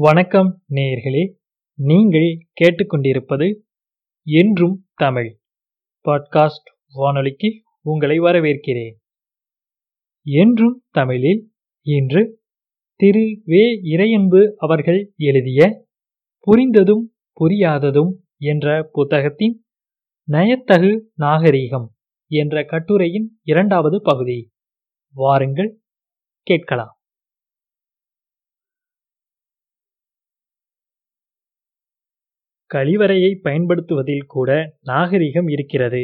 வணக்கம் நேயர்களே. நீங்கள் கேட்டுக்கொண்டிருப்பது என்றும் தமிழ். பாட்காஸ்ட் வானொலிக்கு உங்களை வரவேற்கிறேன். என்றும் தமிழில் இன்று திரு. வே. இறையன்பு அவர்கள் எழுதிய புரிந்ததும் புரியாததும் என்ற புத்தகத்தின் நயத்தகு நாகரீகம் என்ற கட்டுரையின் இரண்டாவது பகுதி. வாருங்கள் கேட்கலாம். கழிவறையை பயன்படுத்துவதில் கூட நாகரிகம் இருக்கிறது.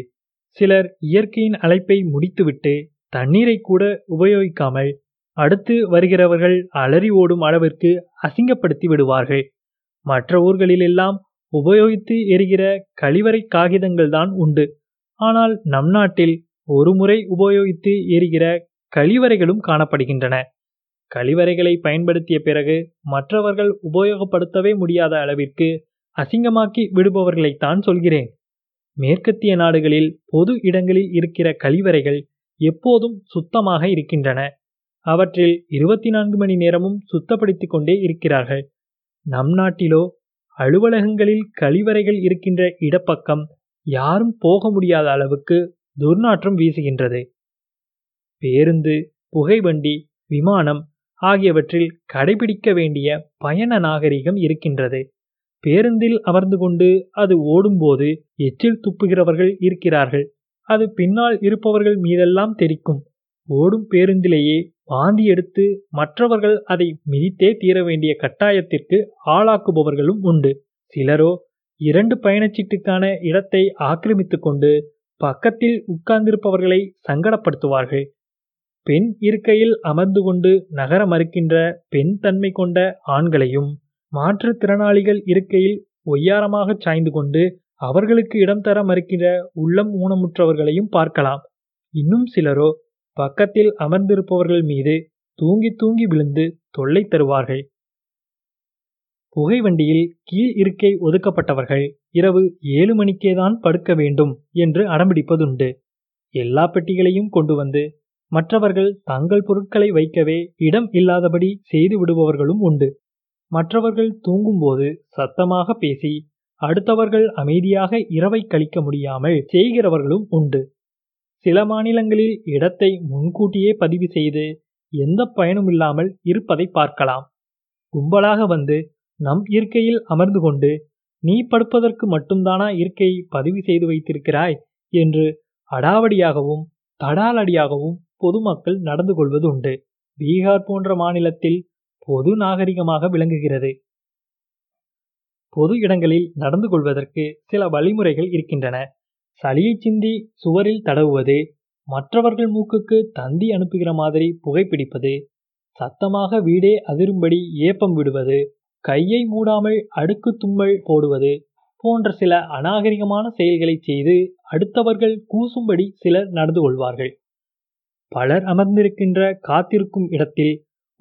சிலர் இயற்கையின் அழைப்பை முடித்துவிட்டு தண்ணீரை கூட உபயோகிக்காமல் அடுத்து வருகிறவர்கள் அலறி ஓடும் அளவிற்கு அசிங்கப்படுத்தி விடுவார்கள். மற்ற ஊர்களிலெல்லாம் உபயோகித்து எரிகிற கழிவறை காகிதங்கள் தான் உண்டு. ஆனால் நம் நாட்டில் ஒரு முறை உபயோகித்து எரிகிற கழிவறைகளும் காணப்படுகின்றன. கழிவறைகளை பயன்படுத்திய பிறகு மற்றவர்கள் உபயோகப்படுத்தவே முடியாத அளவிற்கு அசிங்கமாக்கி விடுபவர்களைத்தான் சொல்கிறேன். மேற்கத்திய நாடுகளில் பொது இடங்களில் இருக்கிற கழிவறைகள் எப்போதும் சுத்தமாக இருக்கின்றன. அவற்றில் இருபத்தி நான்கு மணி நேரமும் சுத்தப்படுத்திக் கொண்டே இருக்கிறார்கள். நம் நாட்டிலோ அலுவலகங்களில் கழிவறைகள் இருக்கின்ற இடப்பக்கம் யாரும் போக முடியாத அளவுக்கு துர்நாற்றம் வீசுகின்றது. பேருந்து புகைவண்டி விமானம் ஆகியவற்றில் கடைபிடிக்க வேண்டிய பயண நாகரிகம் இருக்கின்றது. பேருந்தில் அமர்ந்து கொண்டு அது ஓடும்போது எச்சில் துப்புகிறவர்கள் இருக்கிறார்கள். அது பின்னால் இருப்பவர்கள் மீதெல்லாம் தெரிக்கும் ஓடும் பேருந்திலேயே வாந்தி எடுத்து மற்றவர்கள் அதை மிதித்தே தீர வேண்டிய கட்டாயத்திற்கு ஆளாக்குபவர்களும் உண்டு. சிலரோ இரண்டு பயணச்சீட்டுக்கான இடத்தை ஆக்கிரமித்து கொண்டு பக்கத்தில் உட்கார்ந்திருப்பவர்களை சங்கடப்படுத்துவார்கள். பெண் இருக்கையில் அமர்ந்து கொண்டு நகர மறுக்கின்ற பெண் தன்மை கொண்ட ஆண்களையும் மாற்றுத்திறனாளிகள் இருக்கையில் ஒய்யாரமாக சாய்ந்து கொண்டு அவர்களுக்கு இடம் தர மறுக்கிற உள்ளம் ஊனமுற்றவர்களையும் பார்க்கலாம். இன்னும் சிலரோ பக்கத்தில் அமர்ந்திருப்பவர்கள் மீது தூங்கி தூங்கி விழுந்து தொல்லை தருவார்கள். புகைவண்டியில் கீழ் இருக்கை ஒதுக்கப்பட்டவர்கள் இரவு ஏழு மணிக்கேதான் படுக்க வேண்டும் என்று அடம்பிடிப்பதுண்டு. எல்லா பெட்டிகளையும் கொண்டு வந்து மற்றவர்கள் தங்கள் பொருட்களை வைக்கவே இடம் இல்லாதபடி செய்து விடுபவர்களும் உண்டு. மற்றவர்கள் தூங்கும்போது சத்தமாக பேசி அடுத்தவர்கள் அமைதியாக இரவை கழிக்க முடியாமல் செய்கிறவர்களும் உண்டு. சில மாநிலங்களில் இடத்தை முன்கூட்டியே பதிவு செய்து எந்த பயனும் இல்லாமல் இருப்பதை பார்க்கலாம். கும்பலாக வந்து நம் இருக்கையில் அமர்ந்து கொண்டு நீ படுப்பதற்கு மட்டும்தானா இருக்கையை பதிவு செய்து வைத்திருக்கிறாய்? என்று அடாவடியாகவும் தடாலடியாகவும் பொதுமக்கள் நடந்து கொள்வது உண்டு பீகார் போன்ற மாநிலத்தில் பொது நாகரிகமாக விளங்குகிறது. பொது இடங்களில் நடந்து கொள்வதற்கு சில வழிமுறைகள் இருக்கின்றன. சளியை சிந்தி சுவரில் தடவுவது மற்றவர்கள் மூக்குக்கு தந்தி அனுப்புகிற மாதிரி புகைப்பிடிப்பது சத்தமாக வீடே அதிரும்படி ஏப்பம் விடுவது கையை மூடாமல் அடுக்கு தும்மல் போடுவது போன்ற சில அநாகரிகமான செயல்களை செய்து அடுத்தவர்கள் கூசும்படி சிலர் நடந்து கொள்வார்கள். பலர் அமர்ந்திருக்கின்ற காத்திருக்கும் இடத்தில்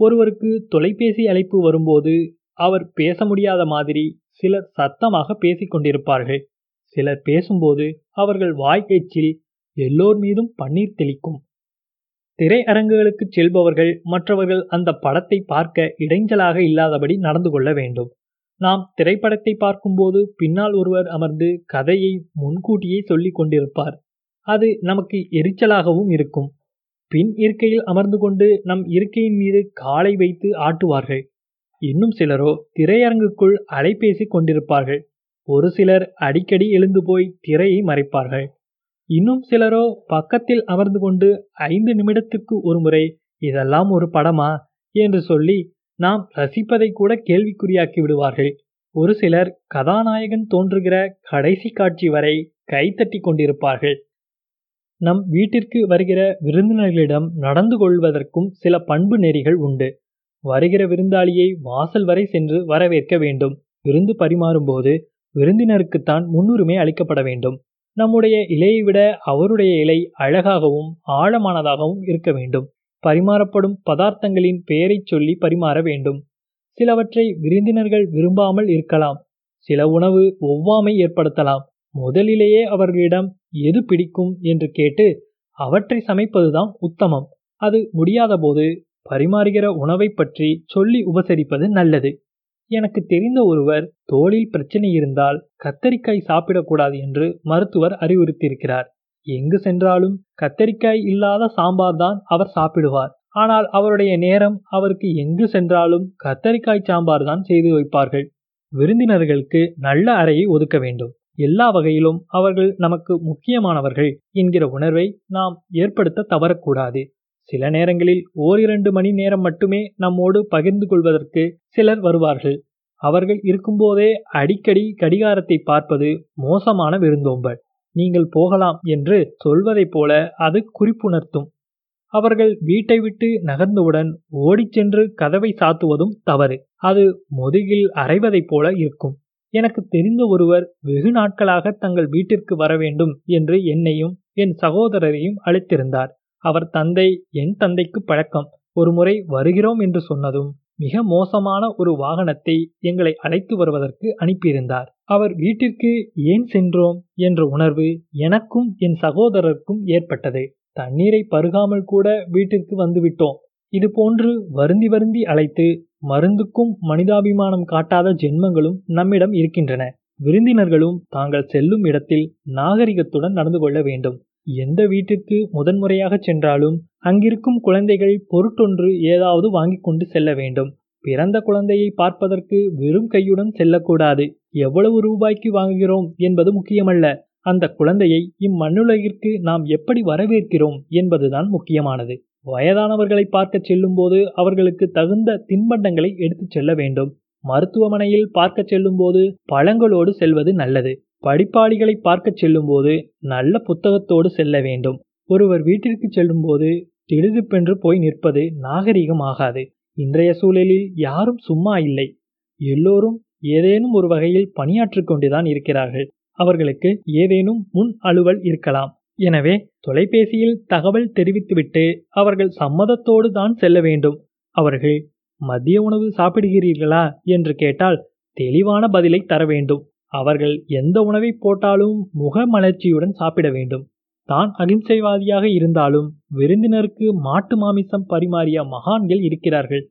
ஒருவருக்கு தொலைபேசி அழைப்பு வரும்போது அவர் பேச முடியாத மாதிரி சிலர் சத்தமாக பேசிக் கொண்டிருப்பார்கள். சிலர் பேசும்போது அவர்கள் வாய் எல்லோர் மீதும் பன்னீர் தெளிக்கும். திரையரங்குகளுக்கு செல்பவர்கள் மற்றவர்கள் அந்த படத்தை பார்க்க இடைஞ்சலாக இல்லாதபடி நடந்து கொள்ள வேண்டும். நாம் திரைப்படத்தை பார்க்கும்போது பின்னால் ஒருவர் அமர்ந்து கதையை முன்கூட்டியே சொல்லிக் கொண்டிருப்பார். அது நமக்கு எரிச்சலாகவும் இருக்கும். பின் இருக்கையில் அமர்ந்து கொண்டு நம் இருக்கையின் மீது காலை வைத்து ஆட்டுவார்கள். இன்னும் சிலரோ திரையரங்குக்குள் அலைபேசி கொண்டிருப்பார்கள். ஒரு சிலர் அடிக்கடி எழுந்து போய் திரையை மறைப்பார்கள். இன்னும் சிலரோ பக்கத்தில் அமர்ந்து கொண்டு ஐந்து நிமிடத்துக்கு ஒரு முறை இதெல்லாம் ஒரு படமா என்று சொல்லி நாம் ரசிப்பதை கூட கேள்விக்குறியாக்கி விடுவார்கள். ஒரு சிலர் கதாநாயகன் தோன்றுகிற கடைசி காட்சி வரை கைத்தட்டி கொண்டிருப்பார்கள். நம் வீட்டிற்கு வருகிற விருந்தினர்களிடம் நடந்து கொள்வதற்கும் சில பண்பு நெறிகள் உண்டு. வருகிற விருந்தாளியை வாசல் வரை சென்று வரவேற்க வேண்டும். விருந்து பரிமாறும்போது விருந்தினருக்குத்தான் முன்னுரிமை அளிக்கப்பட வேண்டும். நம்முடைய இலையை விட அவருடைய இலை அழகாகவும் ஆழமானதாகவும் இருக்க வேண்டும். பரிமாறப்படும் பதார்த்தங்களின் பெயரைச் சொல்லி பரிமாற வேண்டும். சிலவற்றை விருந்தினர்கள் விரும்பாமல் இருக்கலாம். சில உணவு ஒவ்வாமை ஏற்படுத்தலாம். முதலிலேயே அவர்களிடம் எது பிடிக்கும் என்று கேட்டு அவற்றை சமைப்பதுதான் உத்தமம். அது முடியாதபோது பரிமாறுகிற உணவை பற்றி சொல்லி உபசரிப்பது நல்லது. எனக்கு தெரிந்த ஒருவர் தோளில் பிரச்சனை இருந்தால் கத்தரிக்காய் சாப்பிடக்கூடாது என்று மருத்துவர் அறிவுறுத்தியிருக்கிறார். எங்கு சென்றாலும் கத்தரிக்காய் இல்லாத சாம்பார் தான் அவர் சாப்பிடுவார். ஆனால் அவருடைய நேரம் அவருக்கு எங்கு சென்றாலும் கத்தரிக்காய் சாம்பார் தான் செய்து வைப்பார்கள். விருந்தினர்களுக்கு நல்ல அறையை ஒதுக்க வேண்டும். எல்லா வகையிலும் அவர்கள் நமக்கு முக்கியமானவர்கள் என்கிற உணர்வை நாம் ஏற்படுத்த தவறக்கூடாது. சில நேரங்களில் ஓரிரண்டு மணி நேரம் மட்டுமே நம்மோடு பகிர்ந்து கொள்வதற்கு சிலர் வருவார்கள். அவர்கள் இருக்கும்போதே அடிக்கடி கடிகாரத்தை பார்ப்பது மோசமான விருந்தோம்பல். நீங்கள் போகலாம் என்று சொல்வதைப் போல அது குறிப்புணர்த்தும். அவர்கள் வீட்டை விட்டு நகர்ந்தவுடன் ஓடிச் சென்று கதவை சாத்துவதும் தவறு. அது முதுகில் அரைவதைப் போல இருக்கும். எனக்கு தெரிந்த ஒருவர் வெகு நாட்களாக தங்கள் வீட்டிற்கு வர வேண்டும் என்று என்னையும் என் சகோதரரையும் அழைத்திருந்தார். அவர் தந்தை என் தந்தைக்கு பழக்கம். ஒருமுறை வருகிறோம் என்று சொன்னதும் மிக மோசமான ஒரு வாகனத்தை எங்களை அழைத்து வருவதற்கு அனுப்பியிருந்தார். அவர் வீட்டிற்கு ஏன் சென்றோம் என்ற உணர்வு எனக்கும் என் சகோதரருக்கும் ஏற்பட்டது. தண்ணீரை பருகாமல் கூட வீட்டிற்கு வந்துவிட்டோம். இது போன்று வருந்தி வருந்தி அழைத்து மருந்துக்கும் மனிதாபிமானம் காட்டாத ஜென்மங்களும் நம்மிடம் இருக்கின்றன. விருந்தினர்களும் தாங்கள் செல்லும் இடத்தில் நாகரிகத்துடன் நடந்து கொள்ள வேண்டும். எந்த வீட்டிற்கு முதன்முறையாக சென்றாலும் அங்கிருக்கும் குழந்தைகள் பொருட்டொன்று ஏதாவது வாங்கி கொண்டு செல்ல வேண்டும். பிறந்த குழந்தையை பார்ப்பதற்கு வெறும் கையுடன் செல்லக்கூடாது. எவ்வளவு ரூபாய்க்கு வாங்குகிறோம் என்பது முக்கியமல்ல. அந்த குழந்தையை இம்மண்ணுலகிற்கு நாம் எப்படி வரவேற்கிறோம் என்பதுதான் முக்கியமானது. வயதானவர்களை பார்க்க செல்லும்போது அவர்களுக்கு தகுந்த தின்பண்டங்களை எடுத்துச் செல்ல வேண்டும். மருத்துவமனையில் பார்க்க செல்லும்போது பழங்களோடு செல்வது நல்லது. படிப்பாளிகளை பார்க்க செல்லும்போது நல்ல புத்தகத்தோடு செல்ல வேண்டும். ஒருவர் வீட்டிற்கு செல்லும்போது திடுதிப்பென்று போய் நிற்பது நாகரிகமாகாது இன்றைய சூழலில் யாரும் சும்மா இல்லை. எல்லோரும் ஏதேனும் ஒரு வகையில் பணியாற்றிக் கொண்டுதான் இருக்கிறார்கள். அவர்களுக்கு ஏதேனும் முன் அலுவல் இருக்கலாம். எனவே தொலைபேசியில் தகவல் தெரிவித்துவிட்டு அவர்கள் சம்மதத்தோடு தான் செல்ல வேண்டும். அவர்கள் மதிய உணவு சாப்பிடுகிறீர்களா? என்று கேட்டால் தெளிவான பதிலை தர வேண்டும். அவர்கள் எந்த உணவை போட்டாலும் முக மலர்ச்சியுடன் சாப்பிட வேண்டும். தான் அகிம்சைவாதியாக இருந்தாலும் விருந்தினருக்கு மாட்டு மாமிசம் பரிமாறிய மகான்கள் இருக்கிறார்கள்.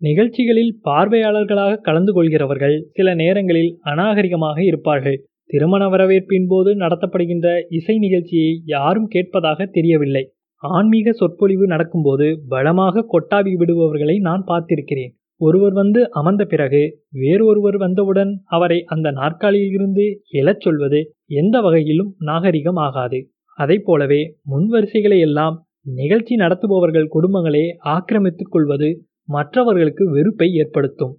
நிகழ்ச்சிகளில் பார்வையாளர்களாக கலந்து கொள்கிறவர்கள் சில நேரங்களில் அநாகரிகமாக இருப்பார்கள். திருமண வரவேற்பின் போது நடத்தப்படுகின்ற இசை நிகழ்ச்சியை யாரும் கேட்பதாக தெரியவில்லை. ஆன்மீக சொற்பொழிவு நடக்கும்போது பலமாக கொட்டாவி விடுபவர்களை நான் பார்த்திருக்கிறேன். ஒருவர் வந்து அமர்ந்த பிறகு வேறொருவர் வந்தவுடன் அவரை அந்த நாற்காலியில் இருந்து எழச் சொல்வது எந்த வகையிலும் நாகரிகம் ஆகாது. அதை போலவே முன்வரிசைகளை எல்லாம் நிகழ்ச்சி நடத்துபவர்கள் குடும்பங்களே ஆக்கிரமித்துக் கொள்வது மற்றவர்களுக்கு வெறுப்பை ஏற்படுத்தும்.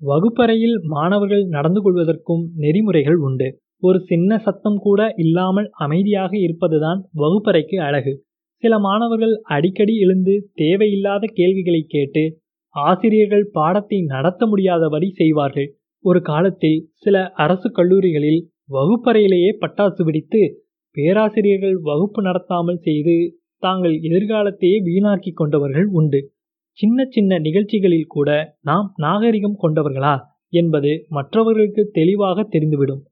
வகுப்பறையில் மாணவர்கள் நடந்து கொள்வதற்கும் நெறிமுறைகள் உண்டு. ஒரு சின்ன சத்தம் கூட இல்லாமல் அமைதியாக இருப்பதுதான் வகுப்பறைக்கு அழகு. சில மாணவர்கள் அடிக்கடி எழுந்து தேவையில்லாத கேள்விகளை கேட்டு ஆசிரியர்கள் பாடத்தை நடத்த முடியாதபடி செய்வார்கள். ஒரு காலத்தில் சில அரசு கல்லூரிகளில் வகுப்பறையிலேயே பட்டாசு வெடித்து பேராசிரியர்கள் வகுப்பு நடத்தாமல் செய்து தாங்கள் எதிர்காலத்தையே வீணாக்கி கொண்டவர்கள் உண்டு. சின்ன சின்ன நிகழ்ச்சிகளில் கூட நாம் நாகரிகம் கொண்டவர்களா என்பது மற்றவர்களுக்கு தெளிவாக தெரிந்துவிடும்.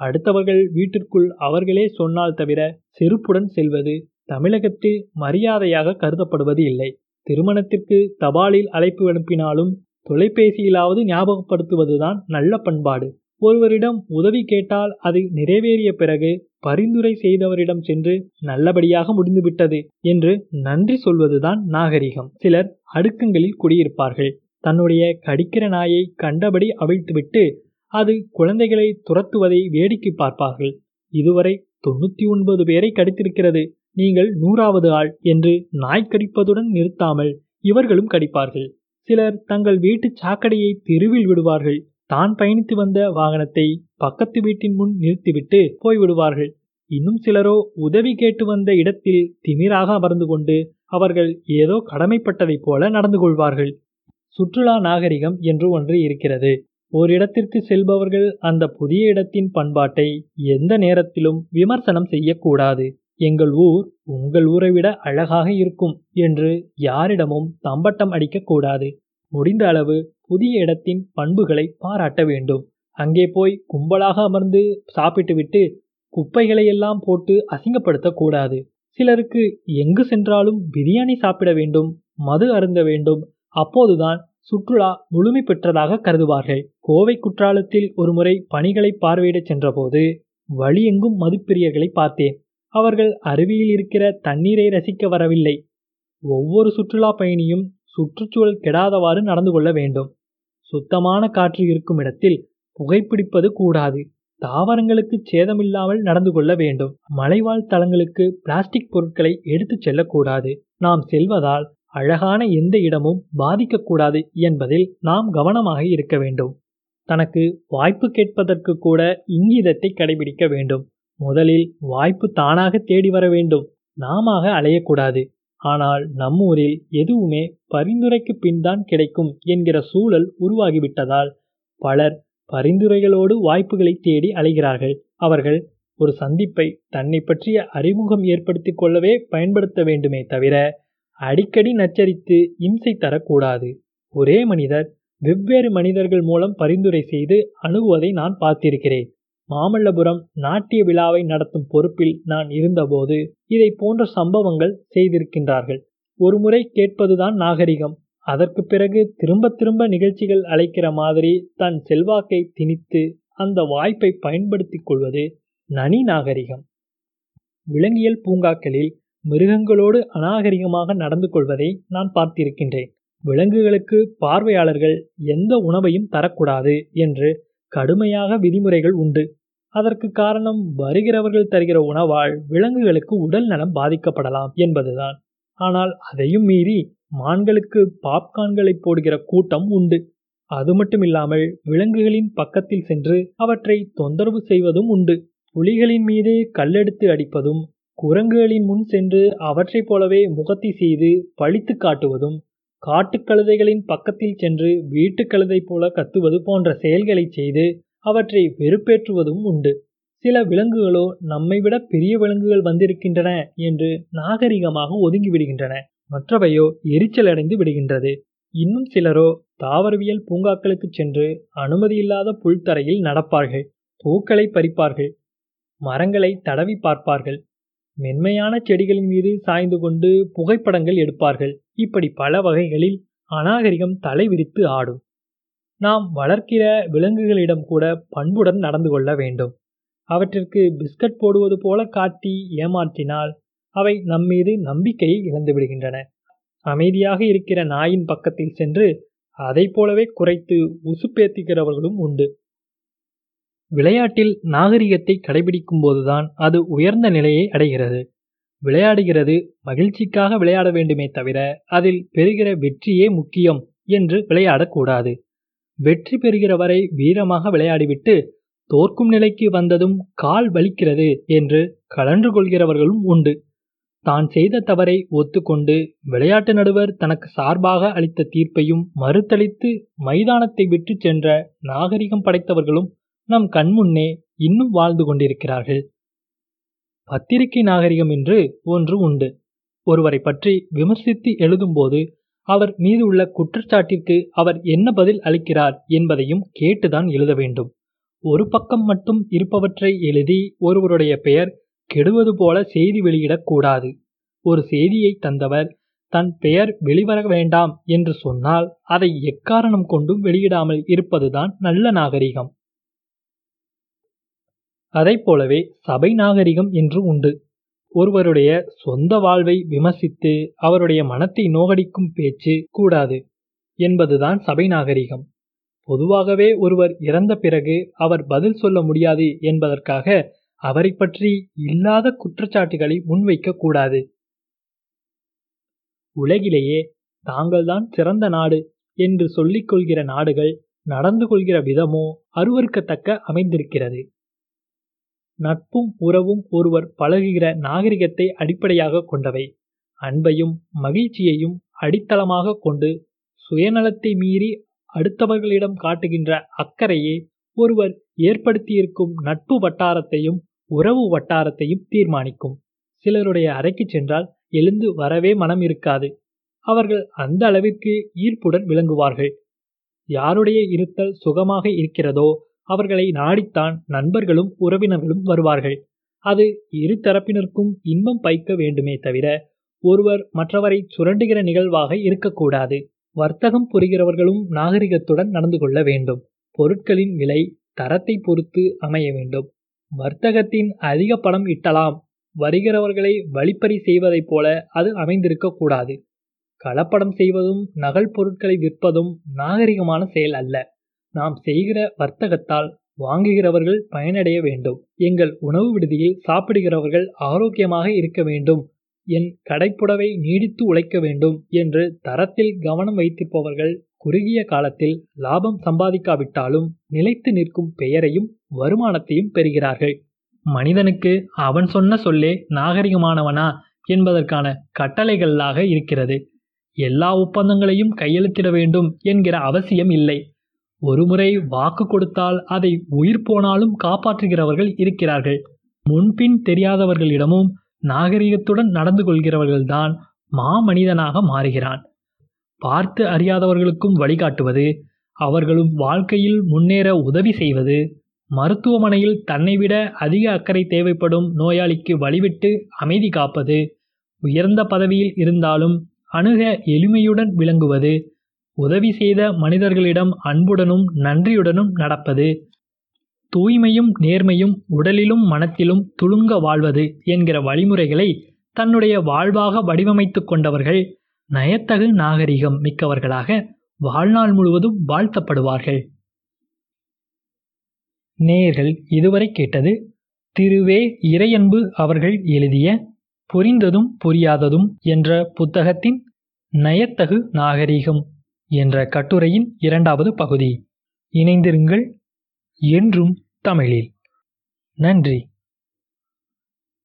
அடுத்தவர்கள் வீட்டிற்குள் அவர்களே சொன்னால் தவிர செருப்புடன் செல்வது தமிழகத்தில் மரியாதையாக கருதப்படுவது இல்லை. திருமணத்திற்கு தபாலில் அழைப்பு அனுப்பினாலும் தொலைபேசியிலாவது ஞாபகப்படுத்துவதுதான் நல்ல பண்பாடு. ஒருவரிடம் உதவி கேட்டால் அது நிறைவேறிய பிறகு பரிந்துரை செய்தவரிடம் சென்று நல்லபடியாக முடிந்துவிட்டது என்று நன்றி சொல்வதுதான் நாகரிகம். சிலர் அடுக்கங்களில் குடியிருப்பார்கள். தன்னுடைய கடிக்கிற நாயை கண்டபடி அவிழ்த்துவிட்டு அது குழந்தைகளை துரத்துவதை வேடிக்கை பார்ப்பார்கள். இதுவரை தொண்ணூத்தி ஒன்பது பேரை கடித்திருக்கிறது. நீங்கள் நூறாவது ஆள் என்று நாய் கடிப்பதுடன் நிறுத்தாமல் இவர்களும் கடிப்பார்கள். சிலர் தங்கள் வீட்டு சாக்கடையை தெருவில் விடுவார்கள். தான் பயணித்து வந்த வாகனத்தை பக்கத்து வீட்டின் முன் நிறுத்திவிட்டு போய்விடுவார்கள். இன்னும் சிலரோ உதவி கேட்டு வந்த இடத்தில் திமிராக அமர்ந்து கொண்டு அவர்கள் ஏதோ கடமைப்பட்டதைப் போல நடந்து கொள்வார்கள். சுற்றுலா நாகரிகம் என்று ஒன்று இருக்கிறது. ஒரு இடத்திற்கு செல்பவர்கள் அந்த புதிய இடத்தின் பண்பாட்டை எந்த நேரத்திலும் விமர்சனம் செய்யக்கூடாது. எங்கள் ஊர் உங்கள் ஊரை விட அழகாக இருக்கும் என்று யாரிடமும் தம்பட்டம் அடிக்கக்கூடாது முடிந்த அளவு புதிய இடத்தின் பண்புகளை பாராட்ட வேண்டும். அங்கே போய் கும்பலாக அமர்ந்து சாப்பிட்டுவிட்டு குப்பைகளை எல்லாம் போட்டு அசிங்கப்படுத்தக்கூடாது சிலருக்கு எங்கு சென்றாலும் பிரியாணி சாப்பிட வேண்டும் மது அருந்த வேண்டும். அப்போதுதான் சுற்றுலா முழுமை பெற்றதாக கருதுவார்கள். கோவை குற்றாலத்தில் ஒருமுறை பணிகளை பார்வையிடச் சென்றபோது வழியெங்கும் மதுப்பிரியர்களை பார்த்தேன். அவர்கள் அருவியில் இருக்கிற தண்ணீரை ரசிக்க வரவில்லை. ஒவ்வொரு சுற்றுலா பயணியும் சுற்றுச்சூழல் கெடாதவாறு நடந்து கொள்ள வேண்டும். சுத்தமான காற்று இருக்கும் இடத்தில் புகைப்பிடிப்பது கூடாது. தாவரங்களுக்கு சேதமில்லாமல் நடந்து கொள்ள வேண்டும். மலைவாழ் தலங்களுக்கு பிளாஸ்டிக் பொருட்களை எடுத்துச் செல்லக்கூடாது. நாம் செல்வதால் அழகான எந்த இடமும் பாதிக்கக்கூடாது என்பதில் நாம் கவனமாக இருக்க வேண்டும். தனக்கு வாய்ப்பு கேட்பதற்கு கூட இங்கிதத்தை கடைபிடிக்க வேண்டும். முதலில் வாய்ப்பு தானாக தேடி வர வேண்டும். நாம அலையக்கூடாது. ஆனால் நம்மூரில் எதுவுமே பரிந்துரைக்கு பின்தான் கிடைக்கும் என்கிற சூழல் உருவாகிவிட்டதால் பலர் பரிந்துரைகளோடு வாய்ப்புகளை தேடி அலைகிறார்கள். அவர்கள் ஒரு சந்திப்பை தன்னை பற்றிய அறிமுகம் ஏற்படுத்தி கொள்ளவே பயன்படுத்த வேண்டுமே தவிர அடிக்கடி நச்சரித்து இம்சை தரக்கூடாது. ஒரே மனிதர் வெவ்வேறு மனிதர்கள் மூலம் பரிந்துரை செய்து அணுகுவதை நான் பார்த்திருக்கிறேன். மாமல்லபுரம் நாட்டிய விழாவை நடத்தும் பொறுப்பில் நான் இருந்தபோது இதை போன்ற சம்பவங்கள் செய்திருக்கின்றார்கள். ஒருமுறை கேட்பதுதான் நாகரிகம். அதற்கு பிறகு திரும்ப திரும்ப நிகழ்ச்சிகள் அழைக்கிற மாதிரி தன் செல்வாக்கை திணித்து அந்த வாய்ப்பை பயன்படுத்திக் கொள்வது நனி நாகரிகம். விலங்கியல் பூங்காக்களில் மிருகங்களோடு அநாகரிகமாக நடந்து கொள்வதை நான் பார்த்திருக்கின்றேன். விலங்குகளுக்கு பார்வையாளர்கள் எந்த உணவையும் தரக்கூடாது என்று கடுமையாக விதிமுறைகள் உண்டு. அதற்கு காரணம் வருகிறவர்கள் தருகிற உணவால் விலங்குகளுக்கு உடல் நலம் பாதிக்கப்படலாம் என்பதுதான். ஆனால் அதையும் மீறி மான்களுக்கு பாப்கான்களை போடுகிற கூட்டம் உண்டு. அது மட்டுமில்லாமல் விலங்குகளின் பக்கத்தில் சென்று அவற்றை தொந்தரவு செய்வதும் உண்டு. புலிகளின் மீது கல்லெடுத்து அடிப்பதும் குரங்குகளின் முன் சென்று அவற்றைப் போலவே முகத்தி செய்து பழித்து காட்டுவதும் காட்டுக்கழுதைகளின் பக்கத்தில் சென்று வீட்டுக்கழுதை போல கத்துவது போன்ற செயல்களை செய்து அவற்றை வெறுப்பேற்றுவதும் உண்டு. சில விலங்குகளோ நம்மை விட பெரிய விலங்குகள் வந்திருக்கின்றன என்று நாகரிகமாக ஒதுங்கி விடுகின்றன. மற்றவையோ எரிச்சலடைந்து விடுகின்றது. இன்னும் சிலரோ தாவரவியல் பூங்காக்களுக்கு சென்று அனுமதியில்லாத புல்தரையில் நடப்பார்கள் பூக்களை பறிப்பார்கள் மரங்களை தடவி பார்ப்பார்கள். மென்மையான செடிகளின் மீது சாய்ந்து கொண்டு புகைப்படங்கள் எடுப்பார்கள். இப்படி பல வகைகளில் அநாகரிகம் தலைவிரித்து ஆடும். நாம் வளர்க்கிற விலங்குகளிடம் கூட பண்புடன் நடந்து கொள்ள வேண்டும். அவற்றிற்கு பிஸ்கட் போடுவது போல காட்டி ஏமாற்றினால் அவை நம்மீது நம்பிக்கையை இழந்துவிடுகின்றன அமைதியாக இருக்கிற நாயின் பக்கத்தில் சென்று அதை போலவே குறைத்து உசுப்பேத்துகிறவர்களும் உண்டு. விளையாட்டில் நாகரிகத்தை கடைபிடிக்கும் போதுதான் அது உயர்ந்த நிலையை அடைகிறது. விளையாடுகிறது மகிழ்ச்சிக்காக விளையாட வேண்டுமே தவிர அதில் பெறுகிற வெற்றியே முக்கியம் என்று விளையாடக்கூடாது. வெற்றி பெறுகிற வரை வீரமாக விளையாடிவிட்டு தோற்கும் நிலைக்கு வந்ததும் கால் வலிக்கிறது என்று கலன்று கொள்கிறவர்களும் உண்டு. தான் செய்த தவறை ஒத்துக்கொண்டு விளையாட்டு நடுவர் தனக்கு சார்பாக அளித்த தீர்ப்பையும் மறுத்தளித்து மைதானத்தை விட்டு சென்ற நாகரிகம் படைத்தவர்களும் நம் கண்முன்னே இன்னும் வாழ்ந்து கொண்டிருக்கிறார்கள். பத்திரிகை நாகரிகம் என்று ஒன்று உண்டு. ஒருவரை பற்றி விமர்சித்து எழுதும்போது அவர் மீது உள்ள குற்றச்சாட்டிற்கு அவர் என்ன பதில் அளிக்கிறார் என்பதையும் கேட்டுதான் எழுத வேண்டும். ஒரு பக்கம் மட்டும் இருப்பவற்றை எழுதி ஒருவருடைய பெயர் கெடுவது போல செய்தி வெளியிடக்கூடாது ஒரு செய்தியை தந்தவர் தன் பெயர் வெளிவர வேண்டாம் என்று சொன்னால் அதை எக்காரணம் கொண்டும் வெளியிடாமல் இருப்பதுதான் நல்ல நாகரிகம். அதை போலவே சபை நாகரிகம் என்று உண்டு. ஒருவருடைய சொந்த வாழ்வை விமர்சித்து அவருடைய மனத்தை நோகடிக்கும் பேச்சு கூடாது என்பதுதான் சபை நாகரிகம். பொதுவாகவே ஒருவர் இறந்த பிறகு அவர் பதில் சொல்ல முடியாது என்பதற்காக அவரை பற்றி இல்லாத குற்றச்சாட்டுகளை முன்வைக்க கூடாது. உலகிலேயே தாங்கள்தான் சிறந்த நாடு என்று சொல்லிக் கொள்கிற நாடுகள் நடந்து கொள்கிற விதமோ அருவருக்கத்தக்க அமைந்திருக்கிறது. நட்பும் உறவும் ஒருவர் பழகுகிற நாகரிகத்தை அடிப்படையாக கொண்டவை. அன்பையும் மகிழ்ச்சியையும் அடித்தளமாக கொண்டு சுயநலத்தை மீறி அடுத்தவர்களிடம் காட்டுகின்ற அக்கறையே ஒருவர் ஏற்படுத்தியிருக்கும் நட்பு வட்டாரத்தையும் உறவு வட்டாரத்தையும் தீர்மானிக்கும். சிலருடைய அறைக்கு சென்றால் எழுந்து வரவே மனம் இருக்காது. அவர்கள் அந்த அளவிற்கு ஈர்ப்புடன் விளங்குவார்கள். யாருடைய இருத்தல் சுகமாக இருக்கிறதோ அவர்களை நாடித்தான் நண்பர்களும் உறவினர்களும் வருவார்கள். அது இரு தரப்பினருக்கும் இன்பம் பயக்க வேண்டுமே தவிர ஒருவர் மற்றவரை சுரண்டுகிற நிகழ்வாக இருக்கக்கூடாது. வர்த்தகம் புரிகிறவர்களும் நாகரிகத்துடன் நடந்து கொள்ள வேண்டும். பொருட்களின் விலை தரத்தை பொறுத்து அமைய வேண்டும். வர்த்தகத்தின் அதிக பணம் இட்டலாம். வருகிறவர்களை வழிப்பறி செய்வதைப் போல அது அமைந்திருக்கக்கூடாது. கலப்படம் செய்வதும் நகல் பொருட்களை விற்பதும் நாகரிகமான செயல் அல்ல. நாம் செய்கிற வர்த்தகத்தால் வாங்குகிறவர்கள் பயனடைய வேண்டும். எங்கள் உணவு விடுதியில் சாப்பிடுகிறவர்கள் ஆரோக்கியமாக இருக்க வேண்டும். என் கடைப்புடவை நீடித்து உழைக்க வேண்டும் என்று தரத்தில் கவனம் வைத்திருப்பவர்கள் குறுகிய காலத்தில் லாபம் சம்பாதிக்காவிட்டாலும் நிலைத்து நிற்கும் பெயரையும் வருமானத்தையும் பெறுகிறார்கள். மனிதனுக்கு அவன் சொன்ன சொல்லே நாகரிகமானவனா என்பதற்கான கட்டளைகளாக இருக்கிறது. எல்லா ஒப்பந்தங்களையும் கையெழுத்திட வேண்டும் என்கிற அவசியம் இல்லை. ஒருமுறை வாக்கு கொடுத்தால் அதை உயிர் போனாலும் காப்பாற்றுகிறவர்கள் இருக்கிறார்கள். முன்பின் தெரியாதவர்களிடமும் நாகரிகத்துடன் நடந்து கொள்கிறவர்கள்தான் மாமனிதனாக மாறுகிறான். பார்த்து அறியாதவர்களுக்கும் வழிகாட்டுவது அவர்களும் வாழ்க்கையில் முன்னேற உதவி செய்வது மருத்துவமனையில் தன்னை விட அதிக அக்கறை தேவைப்படும் நோயாளிக்கு வழிவிட்டு அமைதி காப்பது உயர்ந்த பதவியில் இருந்தாலும் அணுக எளிமையுடன் விளங்குவது உதவி செய்த மனிதர்களிடம் அன்புடனும் நன்றியுடனும் நடப்பது தூய்மையும் நேர்மையும் உடலிலும் மனத்திலும் துளுங்க வாழ்வது என்கிற வழிமுறைகளை தன்னுடைய வாழ்வாக வடிவமைத்து கொண்டவர்கள் நயத்தகு நாகரிகம் மிக்கவர்களாக வாழ்நாள் முழுவதும் வாழ்த்தப்படுவார்கள். நேயர்கள் இதுவரை கேட்டது திருவே இறையன்பு அவர்கள் எழுதிய புரிந்ததும் புரியாததும் என்ற புத்தகத்தின் நயத்தகு நாகரிகம். என்ற கட்டுரையின் இரண்டாவது பகுதி. இணைந்திருங்கள் என்றும் தமிழில். நன்றி.